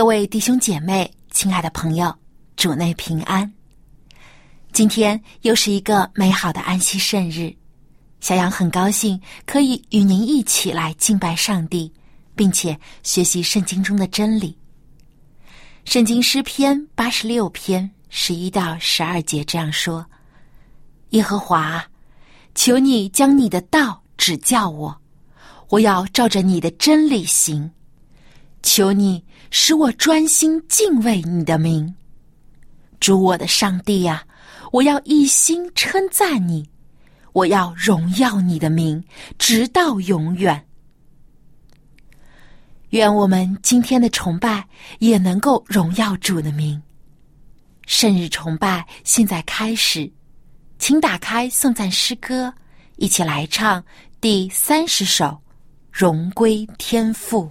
各位弟兄姐妹，亲爱的朋友，主内平安。今天又是一个美好的安息圣日，小杨很高兴可以与您一起来敬拜上帝，并且学习圣经中的真理。圣经诗篇八十六篇十一到十二节这样说：“耶和华，求你将你的道指教我，我要照着你的真理行。求你。”使我专心敬畏你的名，主我的上帝呀！我要一心称赞你，我要荣耀你的名，直到永远。愿我们今天的崇拜也能够荣耀主的名。圣日崇拜现在开始，请打开颂赞诗歌，一起来唱第三十首《荣归天父》。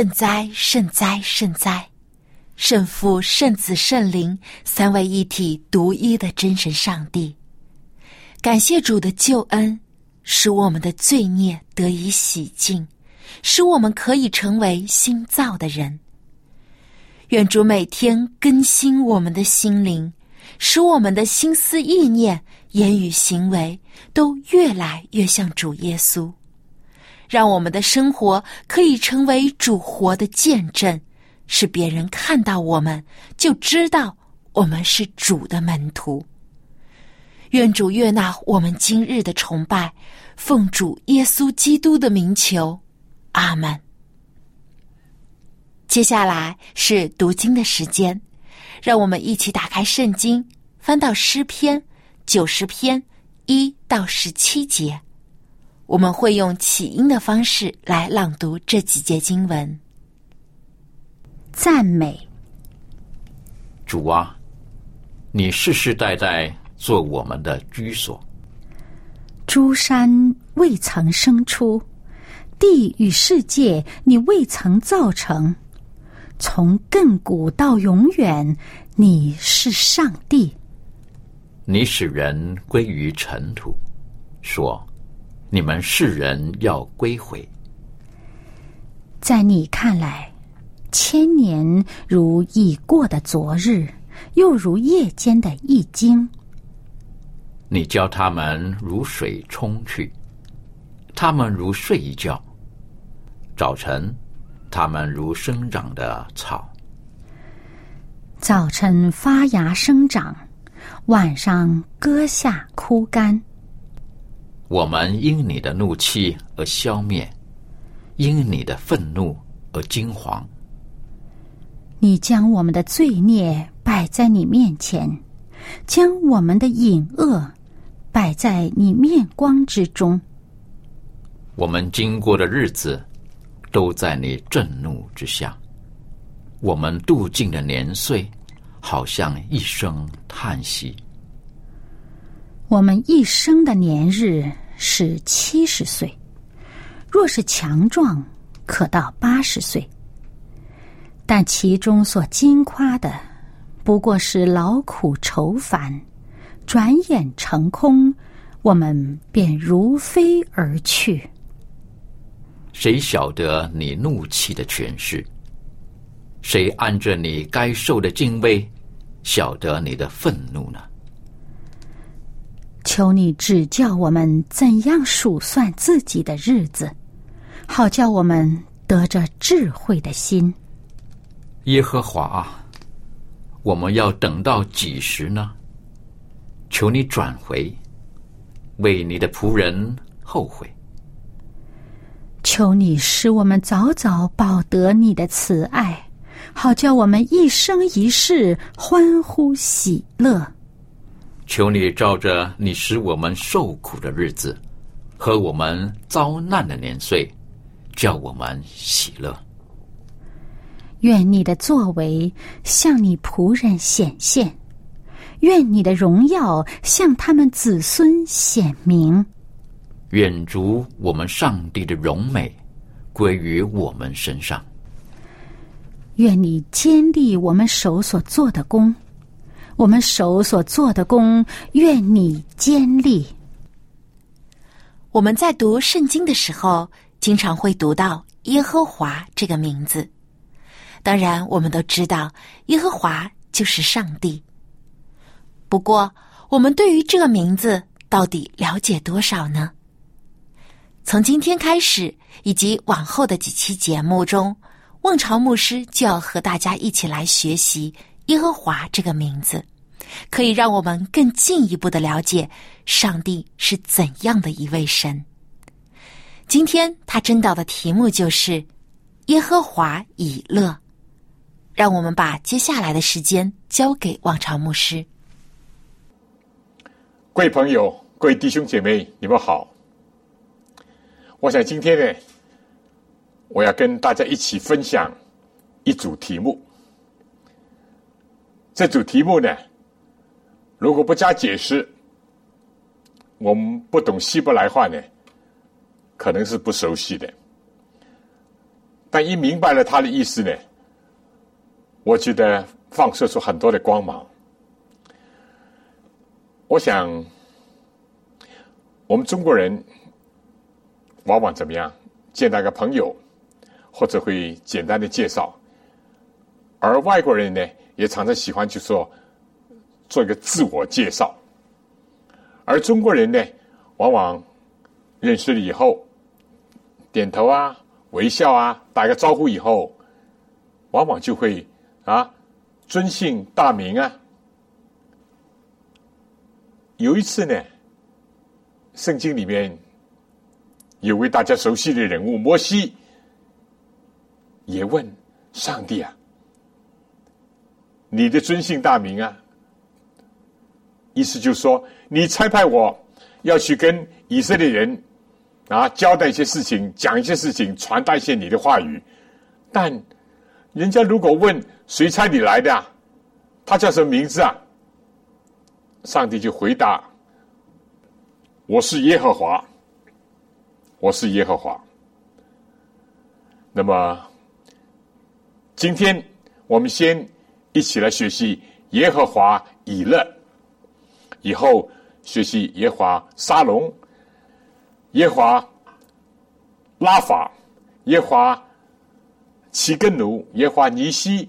圣哉，圣哉，圣哉！圣父、圣子、圣灵三位一体、独一的真神上帝。感谢主的救恩，使我们的罪孽得以洗净，使我们可以成为新造的人。愿主每天更新我们的心灵，使我们的心思意念、言语行为都越来越像主耶稣，让我们的生活可以成为主活的见证，使别人看到我们就知道我们是主的门徒。愿主悦纳我们今日的崇拜，奉主耶稣基督的名求，阿门。接下来是读经的时间，让我们一起打开圣经，翻到诗篇九十篇一到十七节。我们会用起音的方式来朗读这几节经文。赞美主啊，你世世代代。做我们的居所。诸山未曾生出，地与世界你未曾造成。从亘古到永远，你是上帝。你使人归于尘土，说：“你们世人要归回。”在你看来，千年如已过的昨日，又如夜间的一经。你教他们如水冲去，他们如睡一觉；早晨，他们如生长的草；早晨发芽生长，晚上割下枯干。我们因你的怒气而消灭，因你的愤怒而惊惶。你将我们的罪孽摆在你面前，将我们的隐恶。摆在你面光之中。我们经过的日子，都在你震怒之下。我们度尽的年岁，好像一声叹息。我们一生的年日是七十岁，若是强壮，可到八十岁。但其中所经夸的，不过是劳苦愁烦。转眼成空，我们便如飞而去。谁晓得你怒气的权势？谁按着你该受的敬畏，晓得你的愤怒呢？求你指教我们怎样数算自己的日子，好叫我们得着智慧的心。耶和华啊，我们要等到几时呢？求你转回，为你的仆人后悔。求你使我们早早报得你的慈爱，好叫我们一生一世欢呼喜乐。求你照着你使我们受苦的日子和我们遭难的年岁，叫我们喜乐。愿你的作为向你仆人显现。愿你的荣耀向他们子孙显明。愿主我们上帝的荣美归于我们身上。愿你坚立我们手所做的功，我们手所做的功，愿你坚立。我们在读圣经的时候，经常会读到耶和华这个名字。当然，我们都知道耶和华就是上帝。不过，我们对于这个名字到底了解多少呢？从今天开始，以及往后的几期节目中，望潮牧师就要和大家一起来学习耶和华这个名字，可以让我们更进一步的了解上帝是怎样的一位神。今天他真道的题目就是耶和华以乐，让我们把接下来的时间交给望潮牧师。各位朋友，各位弟兄姐妹，你们好。我想今天呢，我要跟大家一起分享一组题目。这组题目呢，如果不加解释，我们不懂希伯来话呢，可能是不熟悉的。但一明白了他的意思呢，我觉得放射出很多的光芒。我想，我们中国人往往怎么样？见到个朋友，或者会简单的介绍；而外国人呢，也常常喜欢就说做一个自我介绍。而中国人呢，往往认识了以后，点头啊、微笑啊、打个招呼以后，往往就会啊尊姓大名啊。有一次呢，圣经里面有位大家熟悉的人物摩西，也问上帝啊：“你的尊姓大名啊？”意思就是说，你差派我要去跟以色列人啊交代一些事情，讲一些事情，传达一些你的话语。但人家如果问谁差你来的啊，他叫什么名字啊？上帝就回答：“我是耶和华，我是耶和华。”那么，今天我们先一起来学习耶和华以勒，以后学习耶华沙龙、耶华拉法、耶华齐根奴、耶华尼西、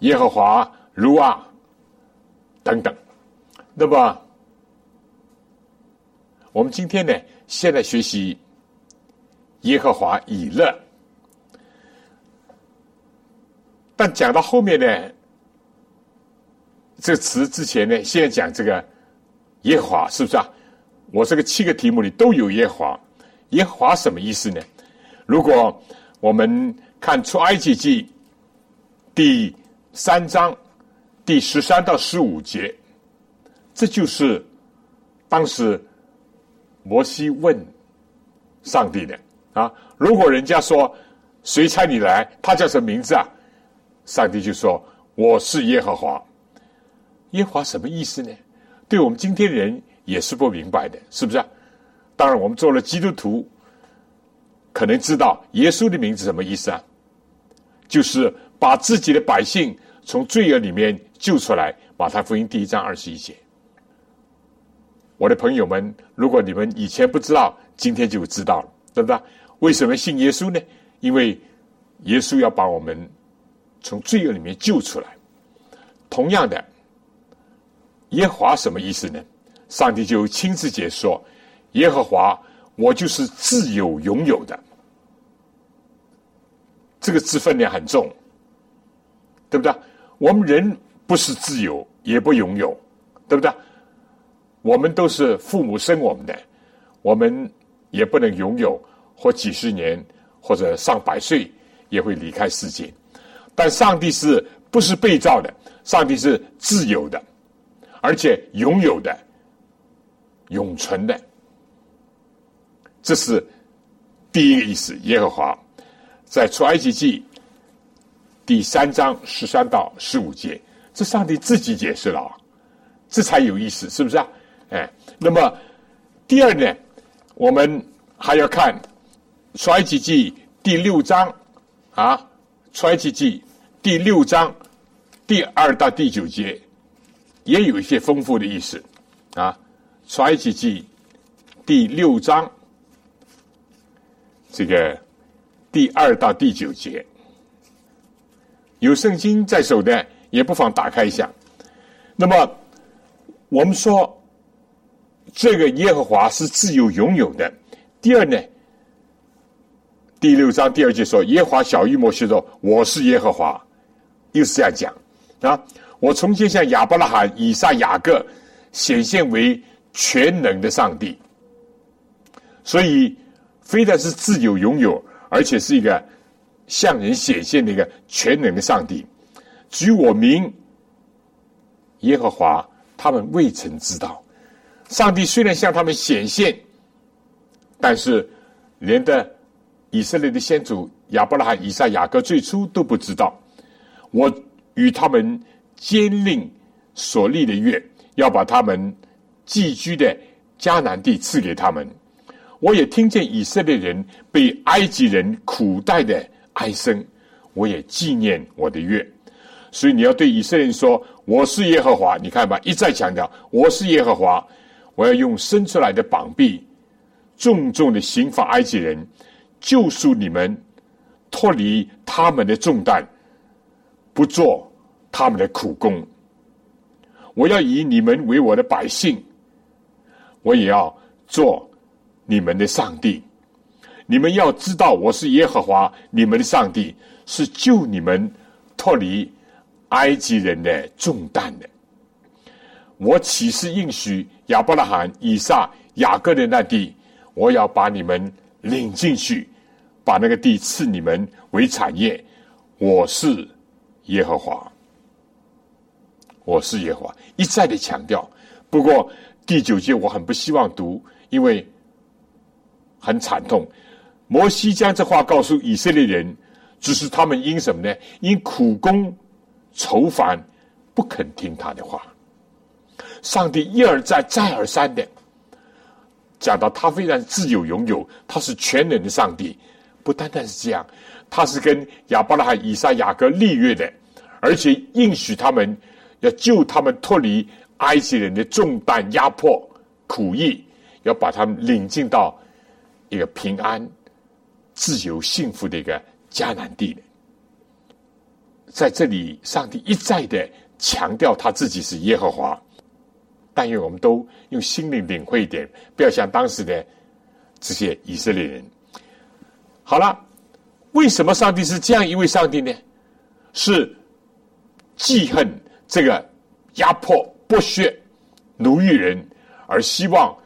耶和华如啊等等。那么，我们今天呢，先来学习耶和华以勒。但讲到后面呢，这个词之前呢，先讲这个耶和华，是不是啊？我这个七个题目里都有耶和华。耶和华什么意思呢？如果我们看出埃及记第三章第十三到十五节。这就是当时摩西问上帝的啊！如果人家说谁差你来，他叫什么名字啊？上帝就说：“我是耶和华。”耶和华什么意思呢？对我们今天的人也是不明白的，是不是？当然，我们做了基督徒，可能知道耶稣的名字什么意思啊？就是把自己的百姓从罪恶里面救出来。马太福音第一章二十一节。我的朋友们，如果你们以前不知道，今天就知道了，对不对？为什么信耶稣呢？因为耶稣要把我们从罪恶里面救出来。同样的，耶和华什么意思呢？上帝就亲自解说：耶和华，我就是自有拥有的。这个字分量很重，对不对？我们人不是自由，也不拥有，对不对？我们都是父母生我们的，我们也不能拥有，或几十年，或者上百岁也会离开世界。但上帝是不是被造的？上帝是自由的，而且拥有的、永存的。这是第一个意思。耶和华在出埃及记第三章十三到十五节，这上帝自己解释了，这才有意思，是不是啊？哎，那么第二呢，我们还要看《出埃及记》第六章啊，《出埃及记》第六章第二到第九节也有一些丰富的意思啊，《衰及记》第六章这个第二到第九节，有圣经在手的也不妨打开一下。那么我们说。这个耶和华是自由拥有的。第二呢，第六章第二节说：“耶和华小玉摩西说，我是耶和华。”又是这样讲啊！我重新向亚伯拉罕、以撒、雅各显现为全能的上帝。所以，非但是自由拥有，而且是一个向人显现的一个全能的上帝。举我名耶和华，他们未曾知道。上帝虽然向他们显现，但是连的以色列的先祖亚伯拉罕、以撒、雅各最初都不知道。我与他们坚令所立的约，要把他们寄居的迦南地赐给他们。我也听见以色列人被埃及人苦待的哀声，我也纪念我的约。所以你要对以色列人说：“我是耶和华。”你看吧，一再强调：“我是耶和华。”我要用伸出来的膀臂，重重的刑罚埃及人，救赎你们，脱离他们的重担，不做他们的苦工。我要以你们为我的百姓，我也要做你们的上帝。你们要知道，我是耶和华你们的上帝，是救你们脱离埃及人的重担的。我岂是应许亚伯拉罕、以撒、雅各的那地？我要把你们领进去，把那个地赐你们为产业。我是耶和华，我是耶和华，一再的强调。不过第九节我很不希望读，因为很惨痛。摩西将这话告诉以色列人，只是他们因什么呢？因苦功愁烦，不肯听他的话。上帝一而再、再而三的讲到，他非常自由拥有，他是全能的上帝。不单单是这样，他是跟亚伯拉罕、以撒、雅各立约的，而且应许他们要救他们脱离埃及人的重担、压迫、苦役，要把他们领进到一个平安、自由、幸福的一个迦南地在这里，上帝一再的强调他自己是耶和华。但愿我们都用心灵领会一点，不要像当时的这些以色列人。好了，为什么上帝是这样一位上帝呢？是记恨这个压迫、剥削、奴役人，而希望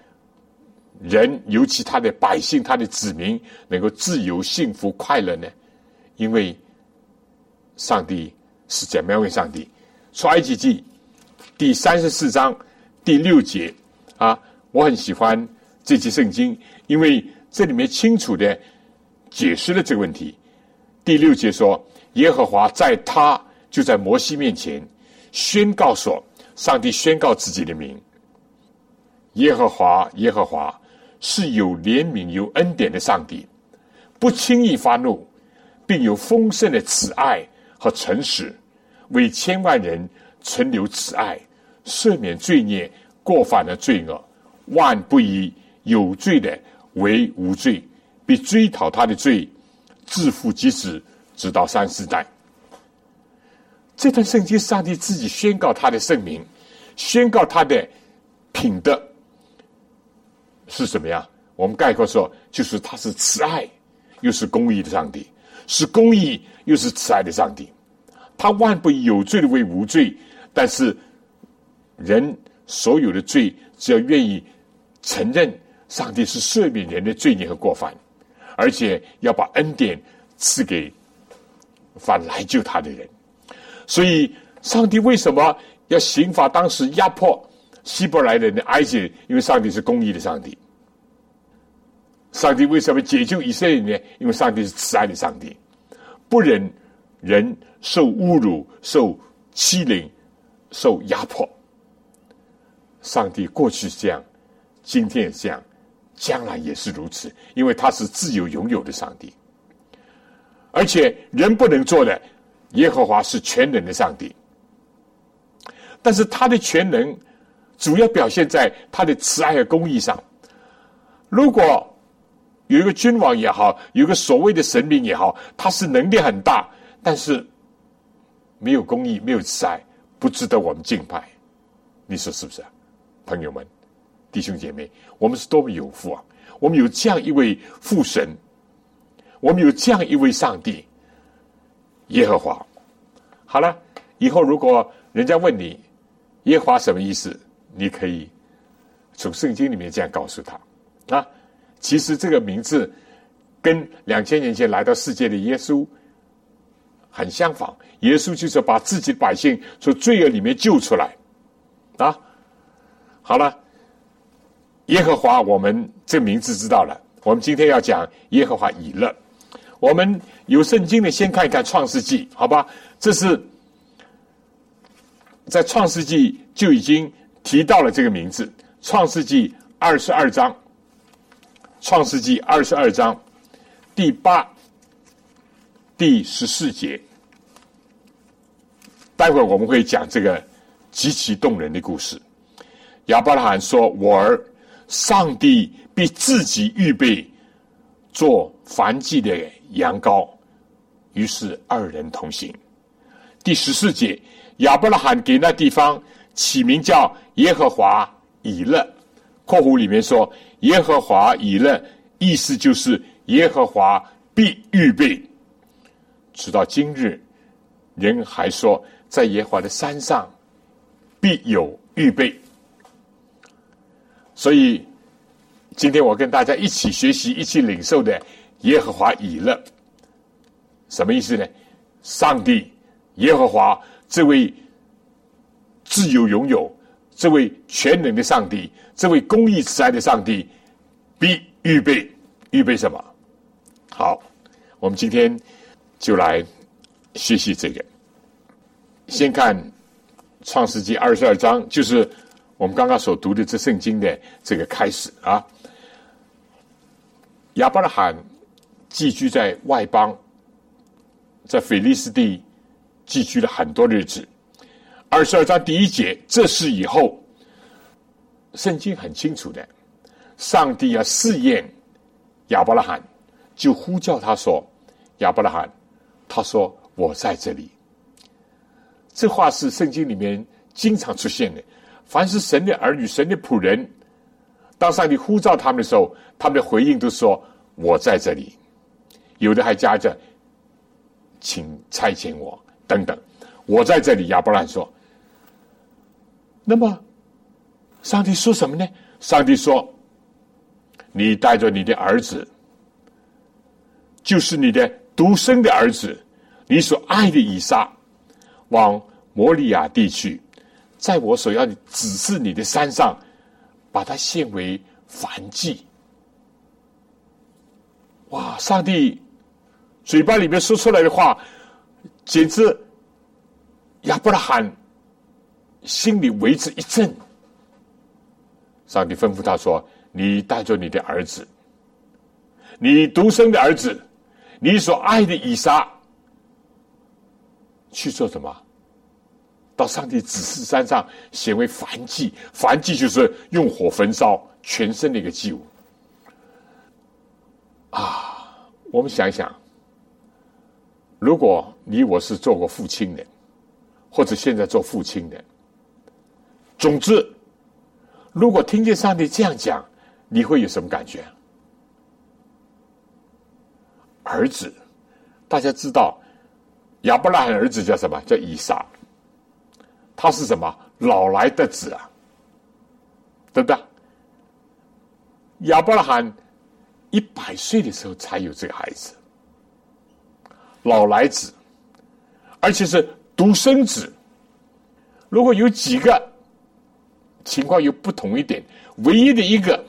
人，尤其他的百姓、他的子民，能够自由、幸福、快乐呢？因为上帝是怎么样一位上帝？出埃及记第三十四章。第六节啊，我很喜欢这节圣经，因为这里面清楚的解释了这个问题。第六节说，耶和华在他就在摩西面前宣告说，上帝宣告自己的名，耶和华，耶和华是有怜悯、有恩典的上帝，不轻易发怒，并有丰盛的慈爱和诚实，为千万人存留慈爱。赦免罪孽、过犯的罪恶，万不以有罪的为无罪，必追讨他的罪，自负及子，直到三四代。这段圣经，上帝自己宣告他的圣名，宣告他的品德是什么呀？我们概括说，就是他是慈爱，又是公义的上帝，是公义又是慈爱的上帝。他万不以有罪的为无罪，但是。人所有的罪，只要愿意承认上帝是赦免人的罪孽和过犯，而且要把恩典赐给凡来救他的人。所以，上帝为什么要刑罚当时压迫希伯来人的埃及人？因为上帝是公义的上帝。上帝为什么解救以色列人呢？因为上帝是慈爱的上帝，不忍人受侮辱、受欺凌、受压迫。上帝过去是这样，今天也是这样，将来也是如此，因为他是自由拥有的上帝，而且人不能做的，耶和华是全能的上帝。但是他的全能主要表现在他的慈爱和公义上。如果有一个君王也好，有个所谓的神明也好，他是能力很大，但是没有公义，没有慈爱，不值得我们敬拜。你说是不是啊？朋友们，弟兄姐妹，我们是多么有福啊！我们有这样一位父神，我们有这样一位上帝，耶和华。好了，以后如果人家问你耶和华什么意思，你可以从圣经里面这样告诉他啊。其实这个名字跟两千年前来到世界的耶稣很相仿，耶稣就是把自己的百姓从罪恶里面救出来啊。好了，耶和华，我们这名字知道了。我们今天要讲耶和华以勒。我们有圣经的，先看一看创世纪，好吧？这是在创世纪就已经提到了这个名字。创世纪二十二章，创世纪二十二章第八、第十四节，待会我们会讲这个极其动人的故事。亚伯拉罕说：“我儿，上帝必自己预备做燔祭的人羊羔。”于是二人同行。第十四节，亚伯拉罕给那地方起名叫耶和华以勒。括弧里面说：“耶和华以勒”，意思就是耶和华必预备。直到今日，人还说，在耶和华的山上必有预备。所以，今天我跟大家一起学习、一起领受的耶和华以勒，什么意思呢？上帝耶和华这位自由拥有。这位全能的上帝，这位公义慈爱的上帝，必预备预备什么？好，我们今天就来学习这个。先看创世纪二十二章，就是我们刚刚所读的这圣经的这个开始啊。亚伯拉罕寄居在外邦，在腓利斯地寄居了很多日子。二十二章第一节，这是以后，圣经很清楚的，上帝要试验亚伯拉罕，就呼叫他说：“亚伯拉罕，他说我在这里。”这话是圣经里面经常出现的。凡是神的儿女、神的仆人，当上帝呼召他们的时候，他们的回应都说：“我在这里。”有的还加着“请差遣我”等等。我在这里，亚伯拉罕说。那么，上帝说什么呢？上帝说：“你带着你的儿子，就是你的独生的儿子，你所爱的以撒，往摩利亚地区，在我所要指示你的山上，把它献为燔祭。”哇！上帝嘴巴里面说出来的话，简直亚伯拉罕。心里为之一震。上帝吩咐他说：“你带着你的儿子，你独生的儿子，你所爱的以撒，去做什么？到上帝指示山上显为燔祭。燔祭就是用火焚烧全身的一个祭物。啊，我们想一想，如果你我是做过父亲的，或者现在做父亲的。”总之，如果听见上帝这样讲，你会有什么感觉？儿子，大家知道，亚伯拉罕儿子叫什么？叫以撒。他是什么？老来的子啊，对不对？亚伯拉罕一百岁的时候才有这个孩子，老来子，而且是独生子。如果有几个？情况又不同一点，唯一的一个，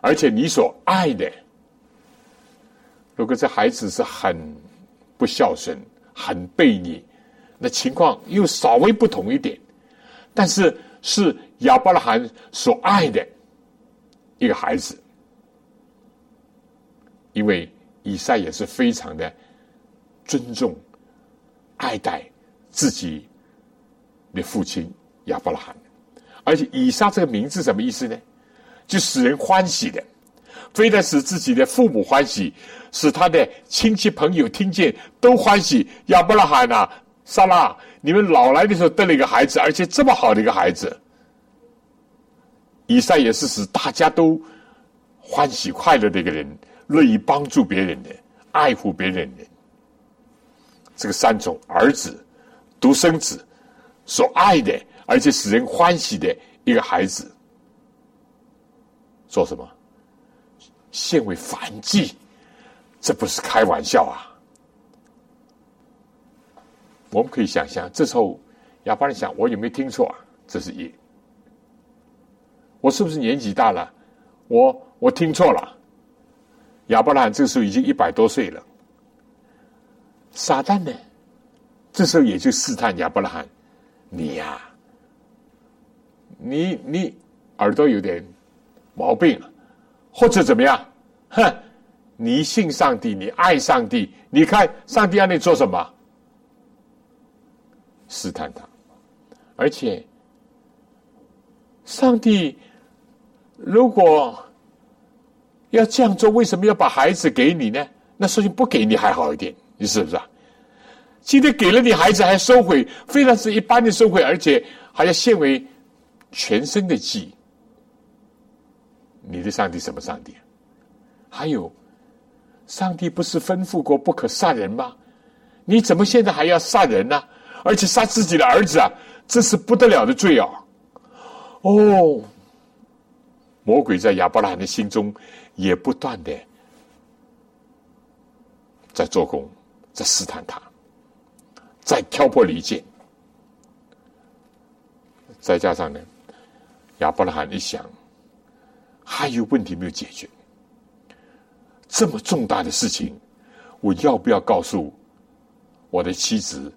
而且你所爱的，如果这孩子是很不孝顺、很悖逆，那情况又稍微不同一点。但是是亚伯拉罕所爱的一个孩子，因为以赛也是非常的尊重、爱戴自己的父亲亚伯拉罕。而且以撒这个名字什么意思呢？就使人欢喜的，非得使自己的父母欢喜，使他的亲戚朋友听见都欢喜。亚伯拉罕呐，萨拉，你们老来的时候得了一个孩子，而且这么好的一个孩子。以撒也是使大家都欢喜快乐的一个人，乐意帮助别人的，爱护别人的。这个三种儿子、独生子所爱的。而且使人欢喜的一个孩子，做什么？献为反祭，这不是开玩笑啊！我们可以想象，这时候亚伯拉想：我有没有听错啊？这是一，我是不是年纪大了？我我听错了。亚伯拉罕这时候已经一百多岁了。撒旦呢？这时候也就试探亚伯拉罕：你呀。你你耳朵有点毛病，或者怎么样？哼！你信上帝，你爱上帝，你看上帝让你做什么？试探他，而且上帝如果要这样做，为什么要把孩子给你呢？那说明不给你还好一点，你是不是啊？今天给了你孩子还收回，非常是一般的收回，而且还要献为全身的祭。你的上帝什么上帝？还有，上帝不是吩咐过不可杀人吗？你怎么现在还要杀人呢？而且杀自己的儿子啊，这是不得了的罪啊！哦，魔鬼在亚伯拉罕的心中也不断的在做工，在试探他，在挑拨离间。再加上呢，亚伯拉罕一想，还有问题没有解决，这么重大的事情，我要不要告诉我的妻子？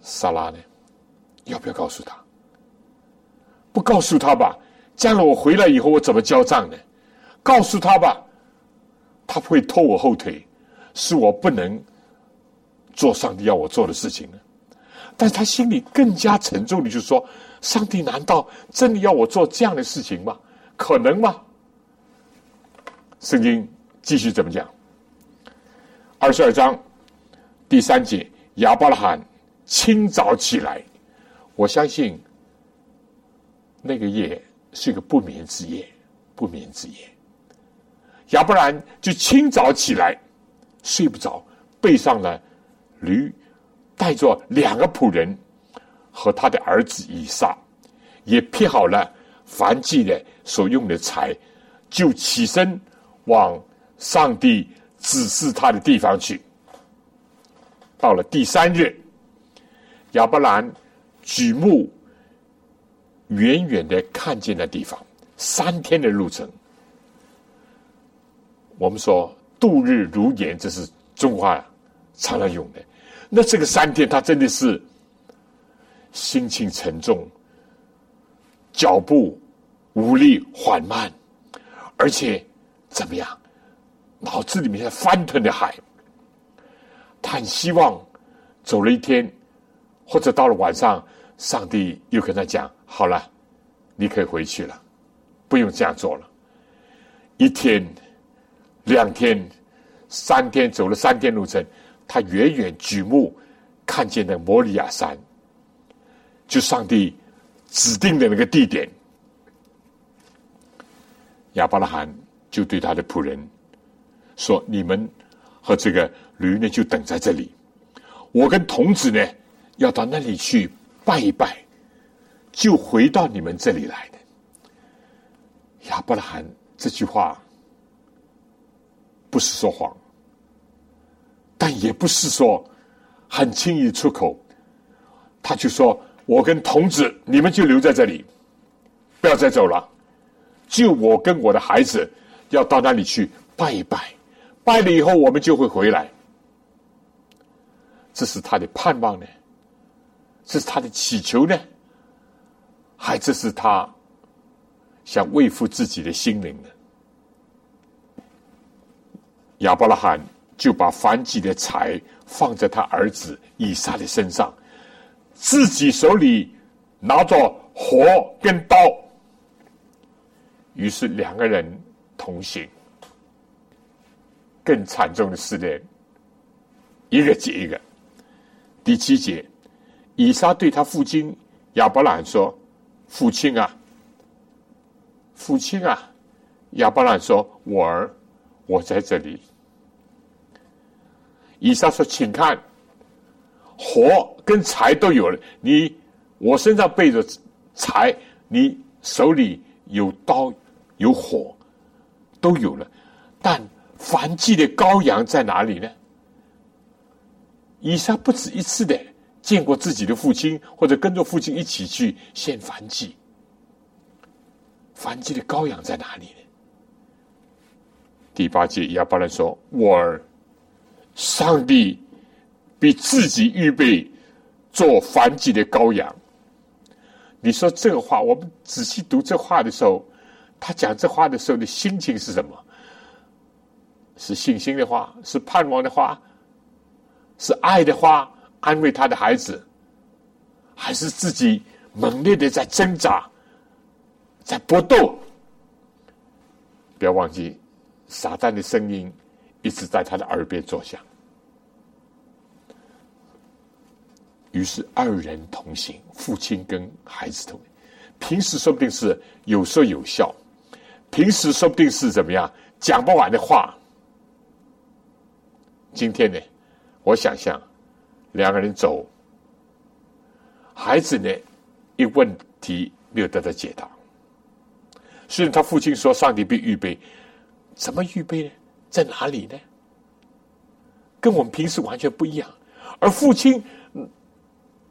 萨拉呢？要不要告诉他？不告诉他吧，将来我回来以后，我怎么交账呢？告诉他吧，他会拖我后腿，是我不能做上帝要我做的事情呢。但他心里更加沉重的就是说：上帝难道真的要我做这样的事情吗？可能吗？圣经继续怎么讲？二十二章第三节，亚伯拉罕。清早起来，我相信那个夜是一个不眠之夜，不眠之夜。要不然就清早起来睡不着，背上了驴，带着两个仆人和他的儿子以撒，也劈好了凡祭的所用的柴，就起身往上帝指示他的地方去。到了第三日。亚伯兰举目远远的看见那地方，三天的路程。我们说度日如年，这是中华常常用的。那这个三天，他真的是心情沉重，脚步无力缓慢，而且怎么样，脑子里面在翻腾的海。他很希望走了一天。或者到了晚上，上帝又跟他讲：“好了，你可以回去了，不用这样做了。”一天、两天、三天，走了三天路程，他远远举目看见那摩利亚山，就上帝指定的那个地点。亚伯拉罕就对他的仆人说：“你们和这个驴呢，就等在这里，我跟童子呢。”要到那里去拜一拜，就回到你们这里来的。亚伯拉罕这句话不是说谎，但也不是说很轻易出口。他就说：“我跟童子，你们就留在这里，不要再走了。就我跟我的孩子要到那里去拜一拜，拜了以后我们就会回来。”这是他的盼望呢。这是他的祈求呢，还这是他想慰抚自己的心灵呢？亚伯拉罕就把燔祭的财放在他儿子以撒的身上，自己手里拿着火跟刀，于是两个人同行。更惨重的试炼，一个接一个。第七节。以撒对他父亲亚伯兰说：“父亲啊，父亲啊！”亚伯兰说：“我儿，我在这里。”以撒说：“请看，火跟柴都有了。你我身上背着柴，你手里有刀有火，都有了。但燔祭的羔羊在哪里呢？”以撒不止一次的。见过自己的父亲，或者跟着父亲一起去献燔祭。燔祭的羔羊在哪里呢？第八节亚伯兰说：“我儿，上帝比自己预备做反击的羔羊。”你说这个话，我们仔细读这话的时候，他讲这话的时候的心情是什么？是信心的话，是盼望的话，是爱的话。安慰他的孩子，还是自己猛烈的在挣扎，在搏斗？不要忘记，撒旦的声音一直在他的耳边作响。于是二人同行，父亲跟孩子同行。平时说不定是有说有笑，平时说不定是怎么样讲不完的话。今天呢，我想象两个人走，孩子呢一问题没有得到解答。虽然他父亲说上帝必预备，怎么预备呢？在哪里呢？跟我们平时完全不一样。而父亲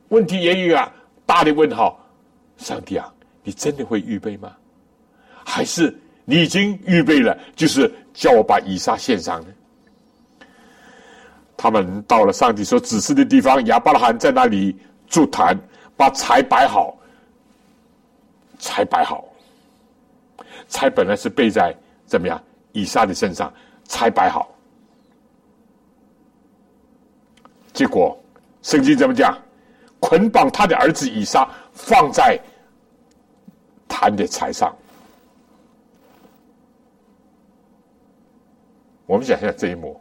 问题也有啊，大的问号：上帝啊，你真的会预备吗？还是你已经预备了，就是叫我把以撒献上呢？他们到了上帝所指示的地方，亚伯拉罕在那里筑坛，把柴摆好，柴摆好。柴本来是背在怎么样以撒的身上，柴摆好，结果圣经怎么讲？捆绑他的儿子以撒，放在坛的柴上。我们想象这一幕，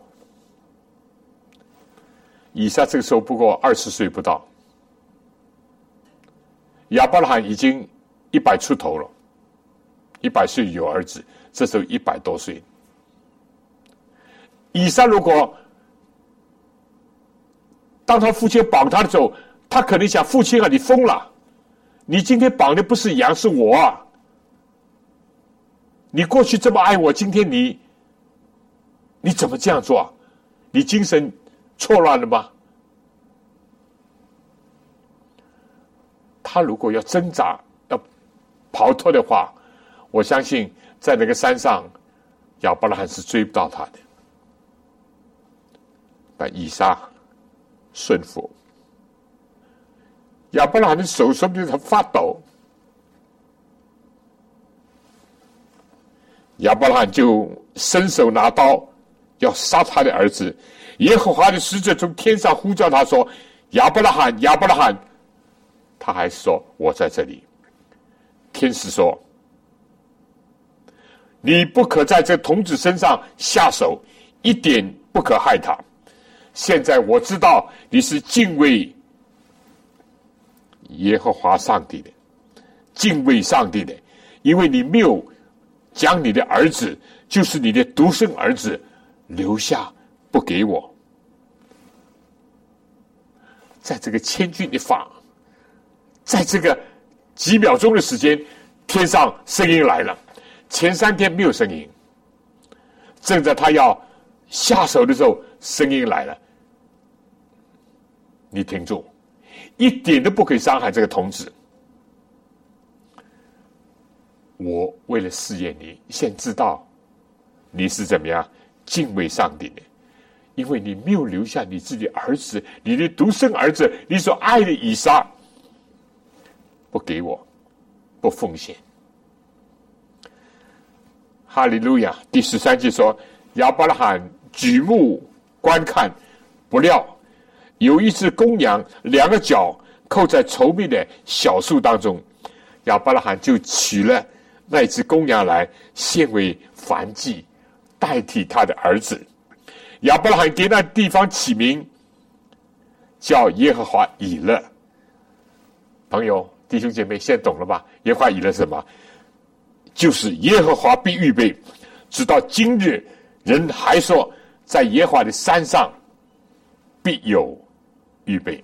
以撒这个时候不过二十岁不到，亚伯拉罕已经一百出头了。一百岁有儿子，这时候一百多岁。以撒如果当他父亲绑他的时候，他可能想：父亲啊，你疯了！你今天绑的不是羊，是我啊！你过去这么爱我，今天你你怎么这样做？你精神错乱了吗？他如果要挣扎、要逃脱的话，我相信，在那个山上，亚伯拉罕是追不到他的。但以撒顺服，亚伯拉罕的手说不定他发抖，亚伯拉罕就伸手拿刀要杀他的儿子。耶和华的使者从天上呼叫他说：“亚伯拉罕，亚伯拉罕！”他还说：“我在这里。”天使说。你不可在这童子身上下手，一点不可害他。现在我知道你是敬畏耶和华上帝的，敬畏上帝的，因为你没有将你的儿子，就是你的独生儿子留下不给我。在这个千钧一发，在这个几秒钟的时间，天上声音来了。前三天没有声音，正在他要下手的时候，声音来了。你听住，一点都不可以伤害这个童子。我为了试验你，先知道你是怎么样敬畏上帝的，因为你没有留下你自己儿子，你的独生儿子，你所爱的以撒，不给我，不奉献。哈利路亚！第十三句说：“亚伯拉罕举目观看，不料有一只公羊，两个脚扣在稠密的小树当中。亚伯拉罕就取了那只公羊来献为燔祭，代替他的儿子。亚伯拉罕给那地方起名叫耶和华以勒。朋友、弟兄姐妹，现懂了吧？耶和华以勒什么？”就是耶和华必预备，直到今日，人还说在耶和华的山上必有预备。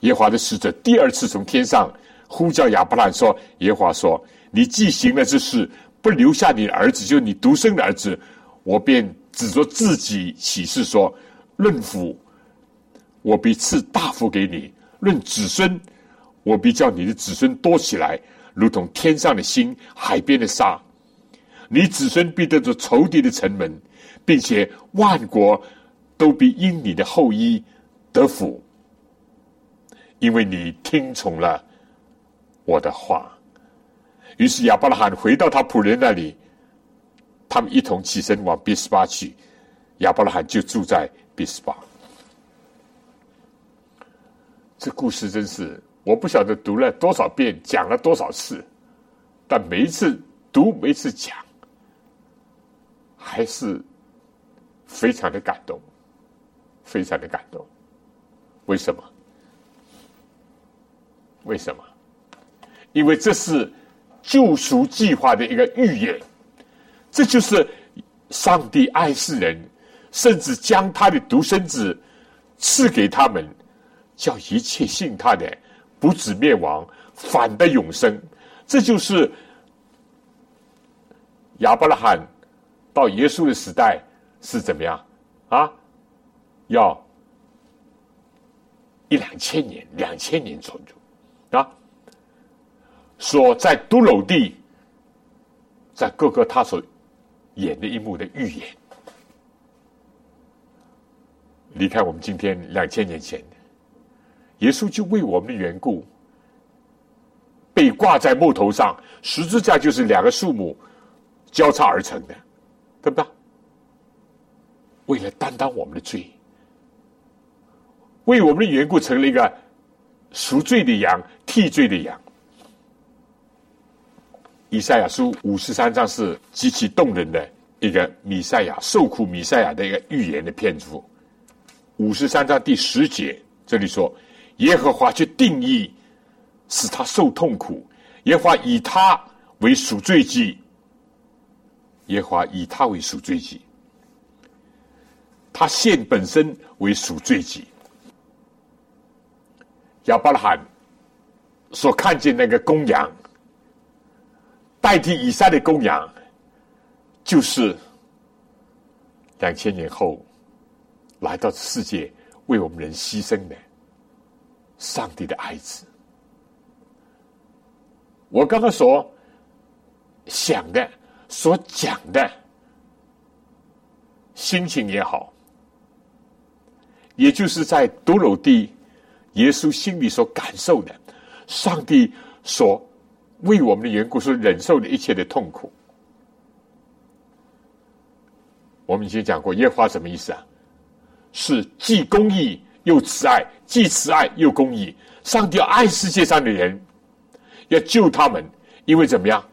耶华的使者第二次从天上呼叫亚伯兰说：“耶华说，你既行了这事，不留下你的儿子，就是你独生的儿子，我便指着自己起誓说：论福，我必赐大福给你；论子孙，我必叫你的子孙多起来。”如同天上的星，海边的沙，你子孙必得着仇敌的城门，并且万国都必因你的后裔得福，因为你听从了我的话。于是亚伯拉罕回到他仆人那里，他们一同起身往比斯巴去，亚伯拉罕就住在比斯巴。这故事真是我不晓得读了多少遍，讲了多少次，但每一次读，每一次讲，还是非常的感动，非常的感动。为什么？为什么？因为这是救赎计划的一个预言，这就是上帝爱世人，甚至将他的独生子赐给他们。叫一切信他的不止灭亡，反得永生。这就是亚伯拉罕到耶稣的时代是怎么样啊？要一两千年，两千年左右啊。说在都楼地，在各个他所演的一幕的预言，离开我们今天两千年前。耶稣就为我们的缘故被挂在木头上，十字架就是两个树木交叉而成的，对不对？为了担当我们的罪，为我们的缘故成了一个赎罪的羊、替罪的羊。以赛亚书五十三章是极其动人的一个米赛亚受苦米赛亚的一个预言的篇幅。五十三章第十节这里说。耶和华却定义使他受痛苦，耶和华以他为赎罪祭，耶和华以他为赎罪祭，他现本身为赎罪祭。亚伯拉罕所看见那个公羊代替以撒的公羊，就是两千年后来到世界为我们人牺牲的。上帝的爱子，我刚刚所想的、所讲的，心情也好，也就是在独楼地耶稣心里所感受的，上帝所为我们的缘故所忍受的一切的痛苦。我们以前讲过，耶和华什么意思啊？是既公义。又慈爱，既慈爱又公义。上帝要爱世界上的人，要救他们，因为怎么样？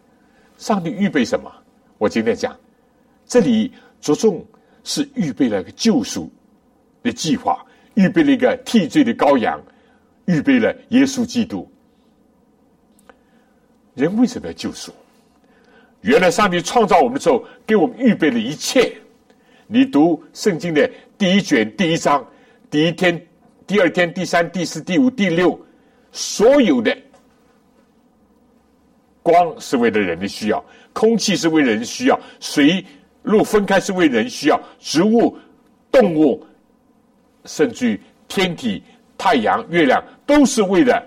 上帝预备什么？我今天讲，这里着重是预备了个救赎的计划，预备了一个替罪的羔羊，预备了耶稣基督。人为什么要救赎？原来上帝创造我们的时候，给我们预备了一切。你读圣经的第一卷第一章。第一天、第二天、第三、第四、第五、第六，所有的光是为了人的需要，空气是为人需要，水陆分开是为人需要，植物、动物，甚至于天体、太阳、月亮，都是为了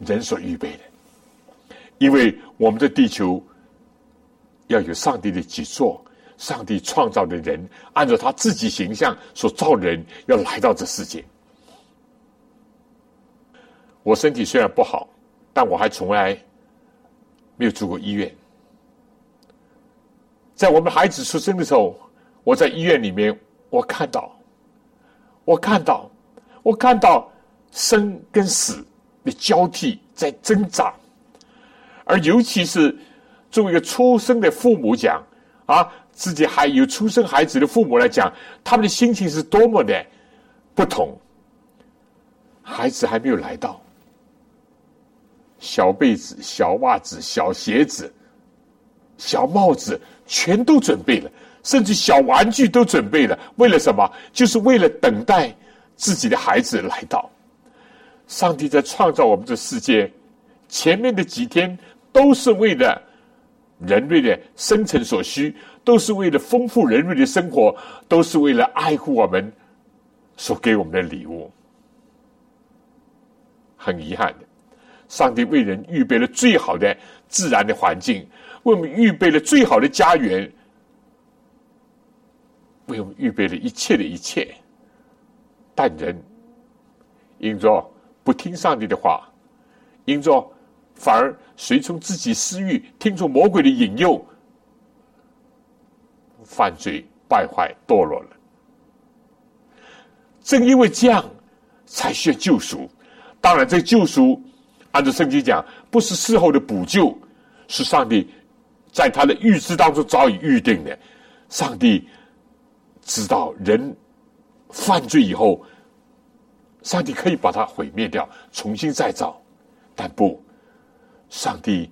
人所预备的。因为我们的地球要有上帝的脊座。上帝创造的人，按照他自己形象所造人，要来到这世界。我身体虽然不好，但我还从来没有住过医院。在我们孩子出生的时候，我在医院里面，我看到，我看到，我看到生跟死的交替在挣扎，而尤其是作为一个出生的父母讲啊。自己还有出生孩子的父母来讲，他们的心情是多么的不同。孩子还没有来到，小被子、小袜子、小鞋子、小帽子全都准备了，甚至小玩具都准备了。为了什么？就是为了等待自己的孩子来到。上帝在创造我们这世界前面的几天，都是为了人类的生存所需。都是为了丰富人类的生活，都是为了爱护我们所给我们的礼物。很遗憾的，上帝为人预备了最好的自然的环境，为我们预备了最好的家园，为我们预备了一切的一切。但人因着不听上帝的话，因着反而随从自己私欲，听从魔鬼的引诱。犯罪、败坏、堕落了。正因为这样，才需要救赎。当然，这救赎按照圣经讲，不是事后的补救，是上帝在他的预知当中早已预定的。上帝知道人犯罪以后，上帝可以把它毁灭掉，重新再造，但不，上帝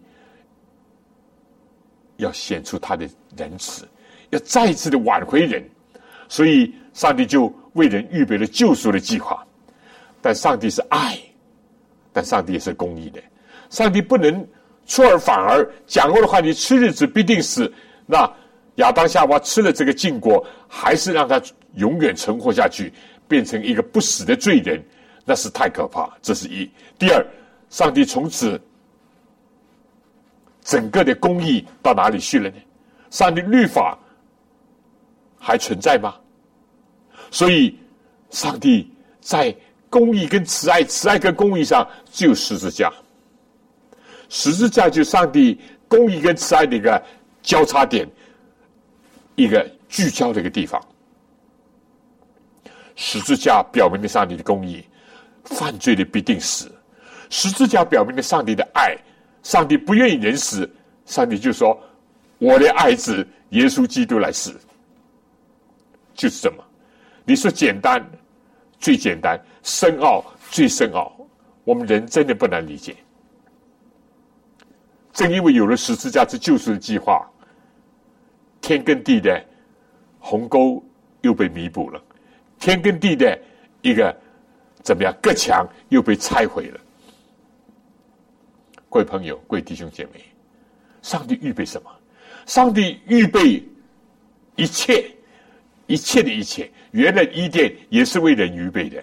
要显出他的仁慈，要再一次的挽回人，所以上帝就为人预备了救赎的计划。但上帝是爱，但上帝也是公义的。上帝不能出尔反尔，讲过的话，你吃日子必定死。那亚当夏娃吃了这个禁果，还是让他永远存活下去，变成一个不死的罪人，那是太可怕。这是一。第二，上帝从此整个的公义到哪里去了呢？上帝律法还存在吗？所以，上帝在。公义跟慈爱，慈爱跟公义上只有十字架。十字架就上帝公义跟慈爱的一个交叉点，一个聚焦的一个地方。十字架表明了上帝的公义，犯罪的必定死；十字架表明了上帝的爱，上帝不愿意人死，上帝就说：“我的爱子耶稣基督来死。”就是这么，你说简单。最简单，深奥最深奥，我们人真的不难理解。正因为有了十字架之救赎的计划，天跟地的鸿沟又被弥补了，天跟地的一个怎么样隔墙又被拆毁了。各位朋友，各位弟兄姐妹，上帝预备什么？上帝预备一切。一切的一切，原来伊甸也是为人预备的。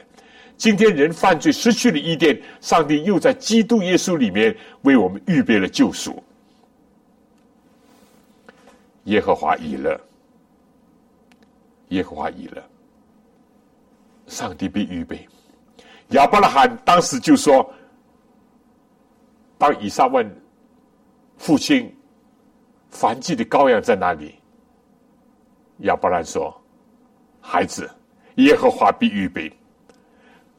今天人犯罪失去了伊甸，上帝又在基督耶稣里面为我们预备了救赎。耶和华已乐，耶和华已乐，上帝必预备。亚伯拉罕当时就说：“当以撒问父亲燔祭的羔羊在哪里？”亚伯兰说。孩子，耶和华必预备。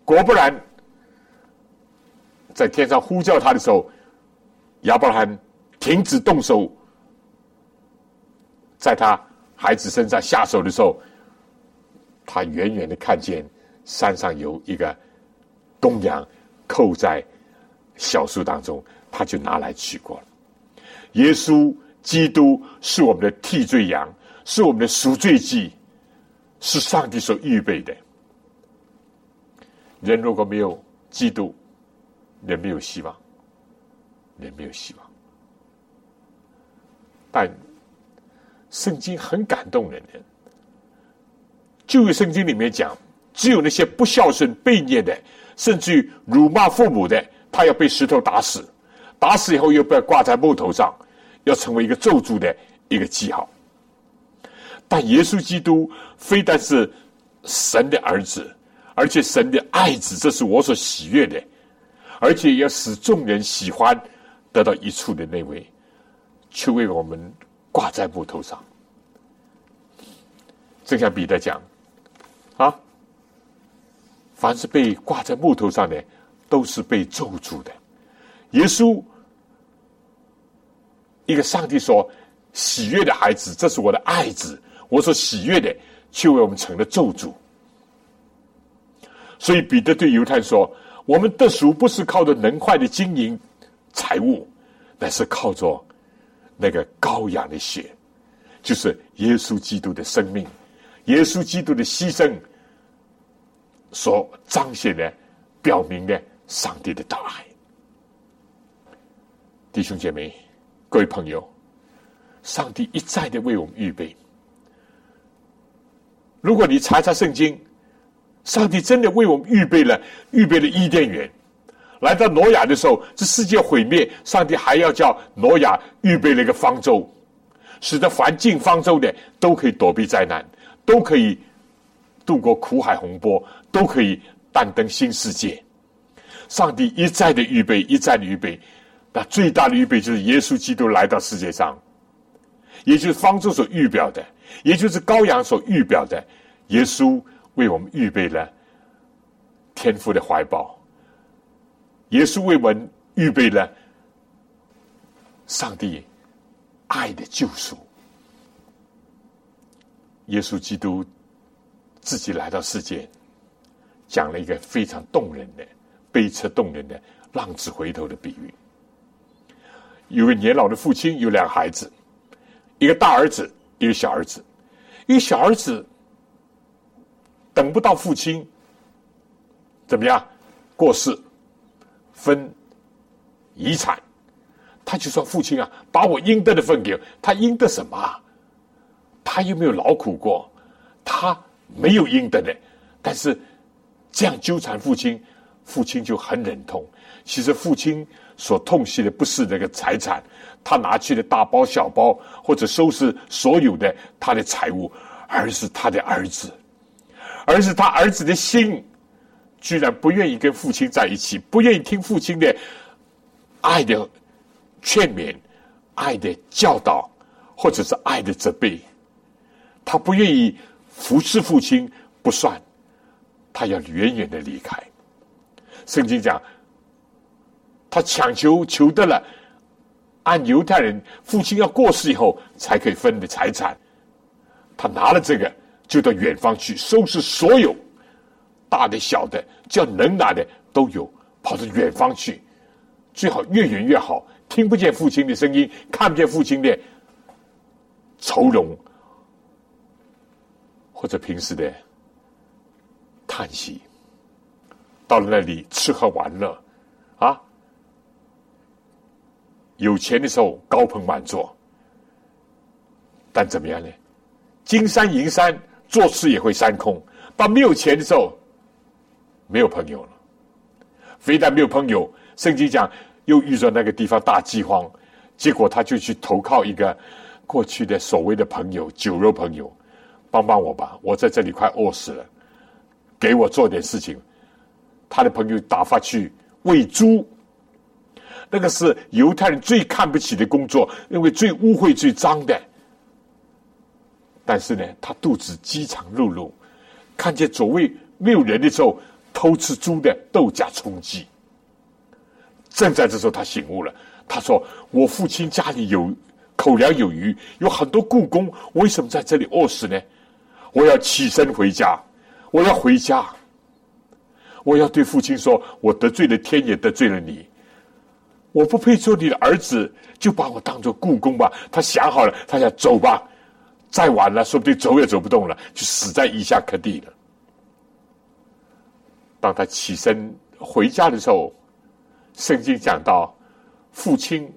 果不然，在天上呼叫他的时候，亚伯拉罕停止动手，在他孩子身上下手的时候，他远远的看见山上有一个公羊扣在小树当中，他就拿来取过了。耶稣基督是我们的替罪羊，是我们的赎罪祭。是上帝所预备的。人如果没有基督，人没有希望，人没有希望。但圣经很感动人。的，旧约圣经里面讲，只有那些不孝顺、悖逆的，甚至于辱骂父母的，他要被石头打死，打死以后又被挂在木头上，要成为一个咒诅的一个记号。但耶稣基督非但是神的儿子，而且神的爱子，这是我所喜悦的，而且要使众人喜欢得到一处的那位，却为我们挂在木头上。正像彼得讲啊，凡是被挂在木头上的，都是被咒诅的。耶稣，一个上帝说喜悦的孩子，这是我的爱子。我所喜悦的，却为我们成了咒诅。所以彼得对犹太说：“我们得赎不是靠着能坏的金银财物，乃是靠着那个羔羊的血，就是耶稣基督的生命，耶稣基督的牺牲所彰显的、表明的上帝的大爱。”弟兄姐妹、各位朋友，上帝一再的为我们预备。如果你查查圣经，上帝真的为我们预备了预备了伊甸园。来到挪亚的时候，这世界毁灭，上帝还要叫挪亚预备了一个方舟，使得凡进方舟的都可以躲避灾难，都可以度过苦海洪波，都可以诞登新世界。上帝一再的预备，一再的预备，那最大的预备就是耶稣基督来到世界上，也就是方舟所预表的。也就是羔羊所预表的，耶稣为我们预备了天父的怀抱。耶稣为我们预备了上帝爱的救赎。耶稣基督自己来到世界，讲了一个非常动人的、悲切动人的浪子回头的比喻。有个年老的父亲，有两个孩子，一个大儿子，一个小儿子。一个小儿子等不到父亲怎么样过世分遗产，他就说：“父亲啊，把我应得的分给我。”他应得什么？他又没有劳苦过，他没有应得的。但是这样纠缠父亲，父亲就很忍痛。其实父亲所痛惜的不是那个财产，他拿去的大包小包或者收拾所有的他的财物，而是他的儿子，而是他儿子的心，居然不愿意跟父亲在一起，不愿意听父亲的爱的劝勉、爱的教导，或者是爱的责备。他不愿意服侍父亲不算，他要远远的离开。圣经讲。他强求求得了，按犹太人父亲要过世以后才可以分的财产，他拿了这个就到远方去收拾所有大的小的，叫能拿的都有，跑到远方去，最好越远越好，听不见父亲的声音，看不见父亲的愁容，或者平时的叹息，到了那里吃喝玩乐啊。有钱的时候高朋满座，但怎么样呢？金山银山做事也会山空。到没有钱的时候，没有朋友了。非但没有朋友，圣经讲又遇着那个地方大饥荒，结果他就去投靠一个过去的所谓的朋友酒肉朋友，帮帮我吧，我在这里快饿死了，给我做点事情。他的朋友打发去喂猪。那个是犹太人最看不起的工作，因为最污秽、最脏的。但是呢，他肚子饥肠辘辘，看见左位没有人的时候，偷吃猪的豆荚充饥。正在这时候，他醒悟了。他说：“我父亲家里有口粮有余，有很多故宫，为什么在这里饿死呢？我要起身回家，我要回家，我要对父亲说：我得罪了天，也得罪了你。”我不配做你的儿子，就把我当做故宫吧。他想好了，他想走吧，再晚了，说不定走也走不动了，就死在伊下克地了。当他起身回家的时候，圣经讲到，父亲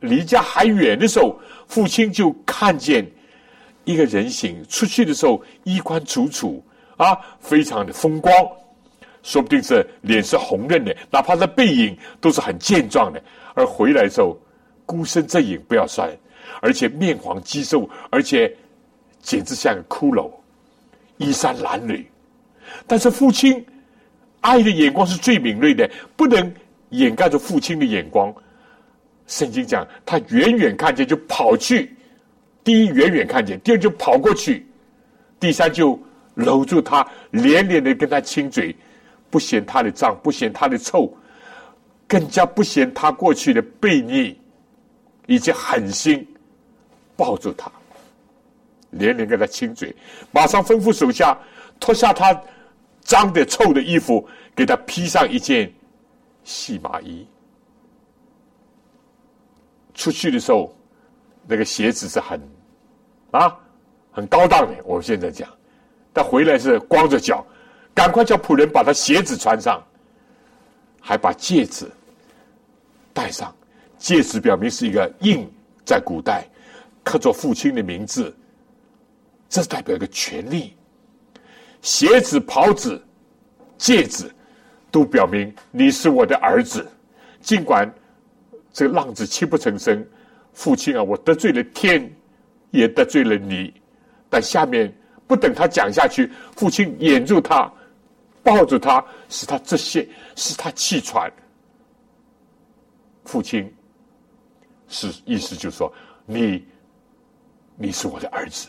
离家还远的时候，父亲就看见一个人形出去的时候，衣冠楚楚啊，非常的风光，说不定是脸是红润的，哪怕是背影都是很健壮的。而回来的时候，孤身正影不要算，而且面黄肌瘦，而且简直像个骷髅，衣衫褴褛。但是父亲爱的眼光是最敏锐的，不能掩盖住父亲的眼光。圣经讲，他远远看见就跑去，第一远远看见，第二就跑过去，第三就搂住他，连连的跟他亲嘴，不嫌他的脏，不嫌他的臭。更加不嫌他过去的悖逆以及狠心，抱住他，连连跟他亲嘴，马上吩咐手下脱下他脏的臭的衣服，给他披上一件细麻衣。出去的时候，那个鞋子是很啊很高档的。我现在讲，但回来是光着脚，赶快叫仆人把他鞋子穿上，还把戒指。戴上戒指，表明是一个印，在古代刻着父亲的名字，这代表一个权利。鞋子、袍子、戒指，都表明你是我的儿子。尽管这个浪子泣不成声，父亲啊，我得罪了天，也得罪了你。但下面不等他讲下去，父亲掩住他，抱住他，使他窒息，使他气喘。父亲是意思就是说，你你是我的儿子，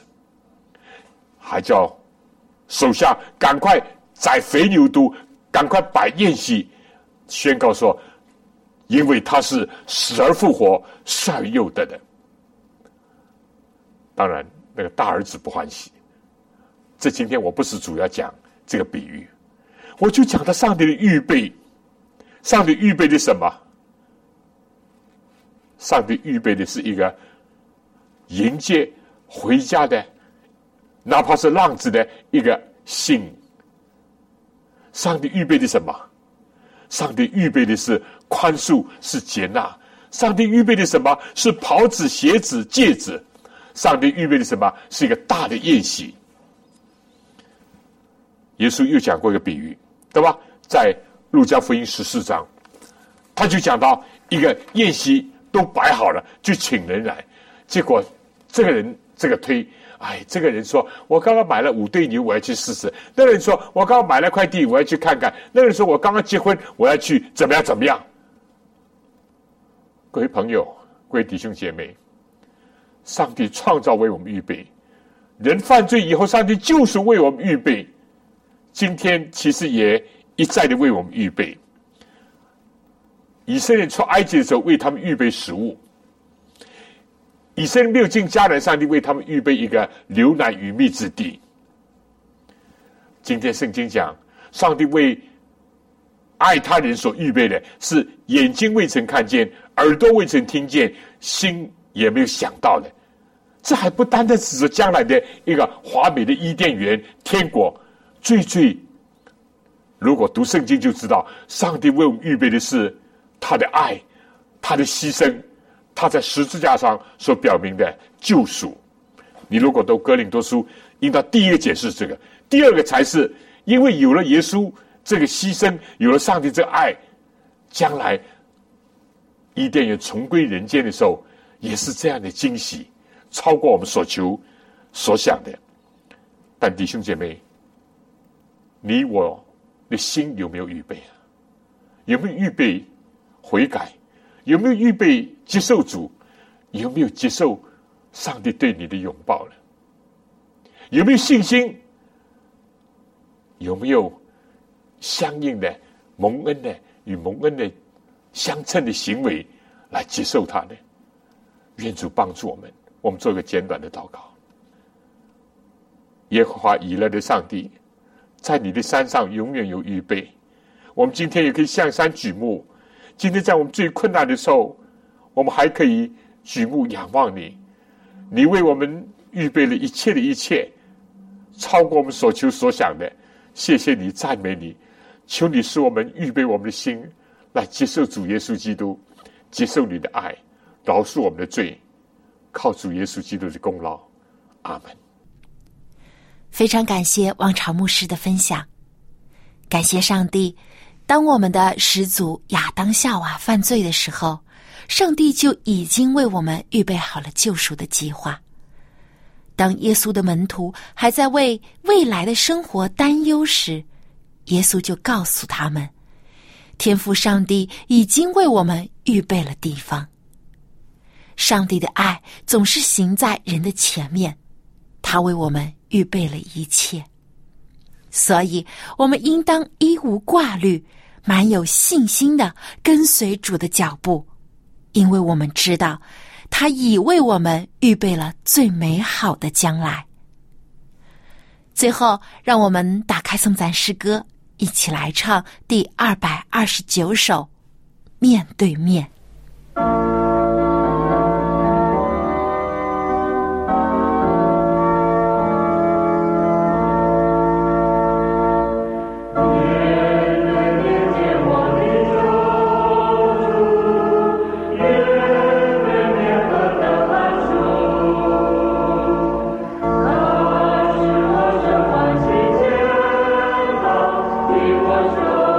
还叫手下赶快宰肥牛犊，赶快摆宴席，宣告说，因为他是死而复活、生而又得的。当然，那个大儿子不欢喜。这今天我不是主要讲这个比喻，我就讲到上帝的预备。上帝预备的什么？上帝预备的是一个迎接回家的，哪怕是浪子的一个心。上帝预备的什么？上帝预备的是宽恕，是接纳。上帝预备的什么是袍子、鞋子、戒指？上帝预备的什么是一个大的宴席？耶稣又讲过一个比喻，对吧？在路加福音十四章，他就讲到一个宴席都摆好了，就请人来，结果这个人这个推，哎，这个人说我刚刚买了五对牛，我要去试试；那个人说我刚刚买了块地，我要去看看；那个人说我刚刚结婚，我要去怎么样怎么样。各位朋友，各位弟兄姐妹。上帝创造为我们预备，人犯罪以后，上帝就是为我们预备。今天其实也一再的为我们预备。以色列出埃及的时候，为他们预备食物；以色列没有进迦南，上帝为他们预备一个牛奶与蜜之地。今天圣经讲，上帝为爱他人所预备的是眼睛未曾看见，耳朵未曾听见，心。也没有想到的，这还不单单指着将来的一个华美的伊甸园天国，最最，如果读圣经就知道，上帝为我们预备的是他的爱，他的牺牲，他在十字架上所表明的救赎。你如果读哥林多书，应当第一个解释这个，第二个才是因为有了耶稣这个牺牲，有了上帝这个爱，将来伊甸园重归人间的时候。也是这样的惊喜，超过我们所求所想的。但弟兄姐妹，你我的心有没有预备啊？有没有预备悔改？有没有预备接受主？有没有接受上帝对你的拥抱呢？有没有信心？有没有相应的蒙恩的与蒙恩的相称的行为来接受他呢？愿主帮助我们，我们做一个简短的祷告。耶和华以勒的上帝，在你的山上永远有预备。我们今天也可以向山举目。今天在我们最困难的时候，我们还可以举目仰望你。你为我们预备了一切的一切，超过我们所求所想的。谢谢你，赞美你。求你使我们预备我们的心，来接受主耶稣基督，接受你的爱。饶恕我们的罪，靠主耶稣基督的功劳，阿门。非常感谢王朝牧师的分享，感谢上帝。当我们的始祖亚当夏娃犯罪的时候，上帝就已经为我们预备好了救赎的计划。当耶稣的门徒还在为未来的生活担忧时，耶稣就告诉他们：天父上帝已经为我们预备了地方。上帝的爱总是行在人的前面，他为我们预备了一切，所以我们应当一无挂虑、蛮有信心的跟随主的脚步，因为我们知道他已为我们预备了最美好的将来。最后，让我们打开颂赞诗歌，一起来唱第二百二十九首《面对面》。Lord.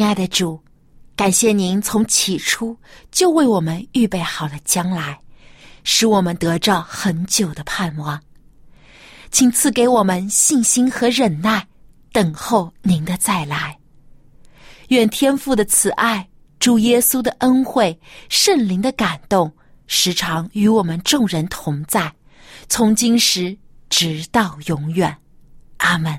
亲爱的主，感谢您从起初就为我们预备好了将来，使我们得着很久的盼望。请赐给我们信心和忍耐，等候您的再来。愿天父的慈爱、主耶稣的恩惠、圣灵的感动，时常与我们众人同在，从今时直到永远。阿门。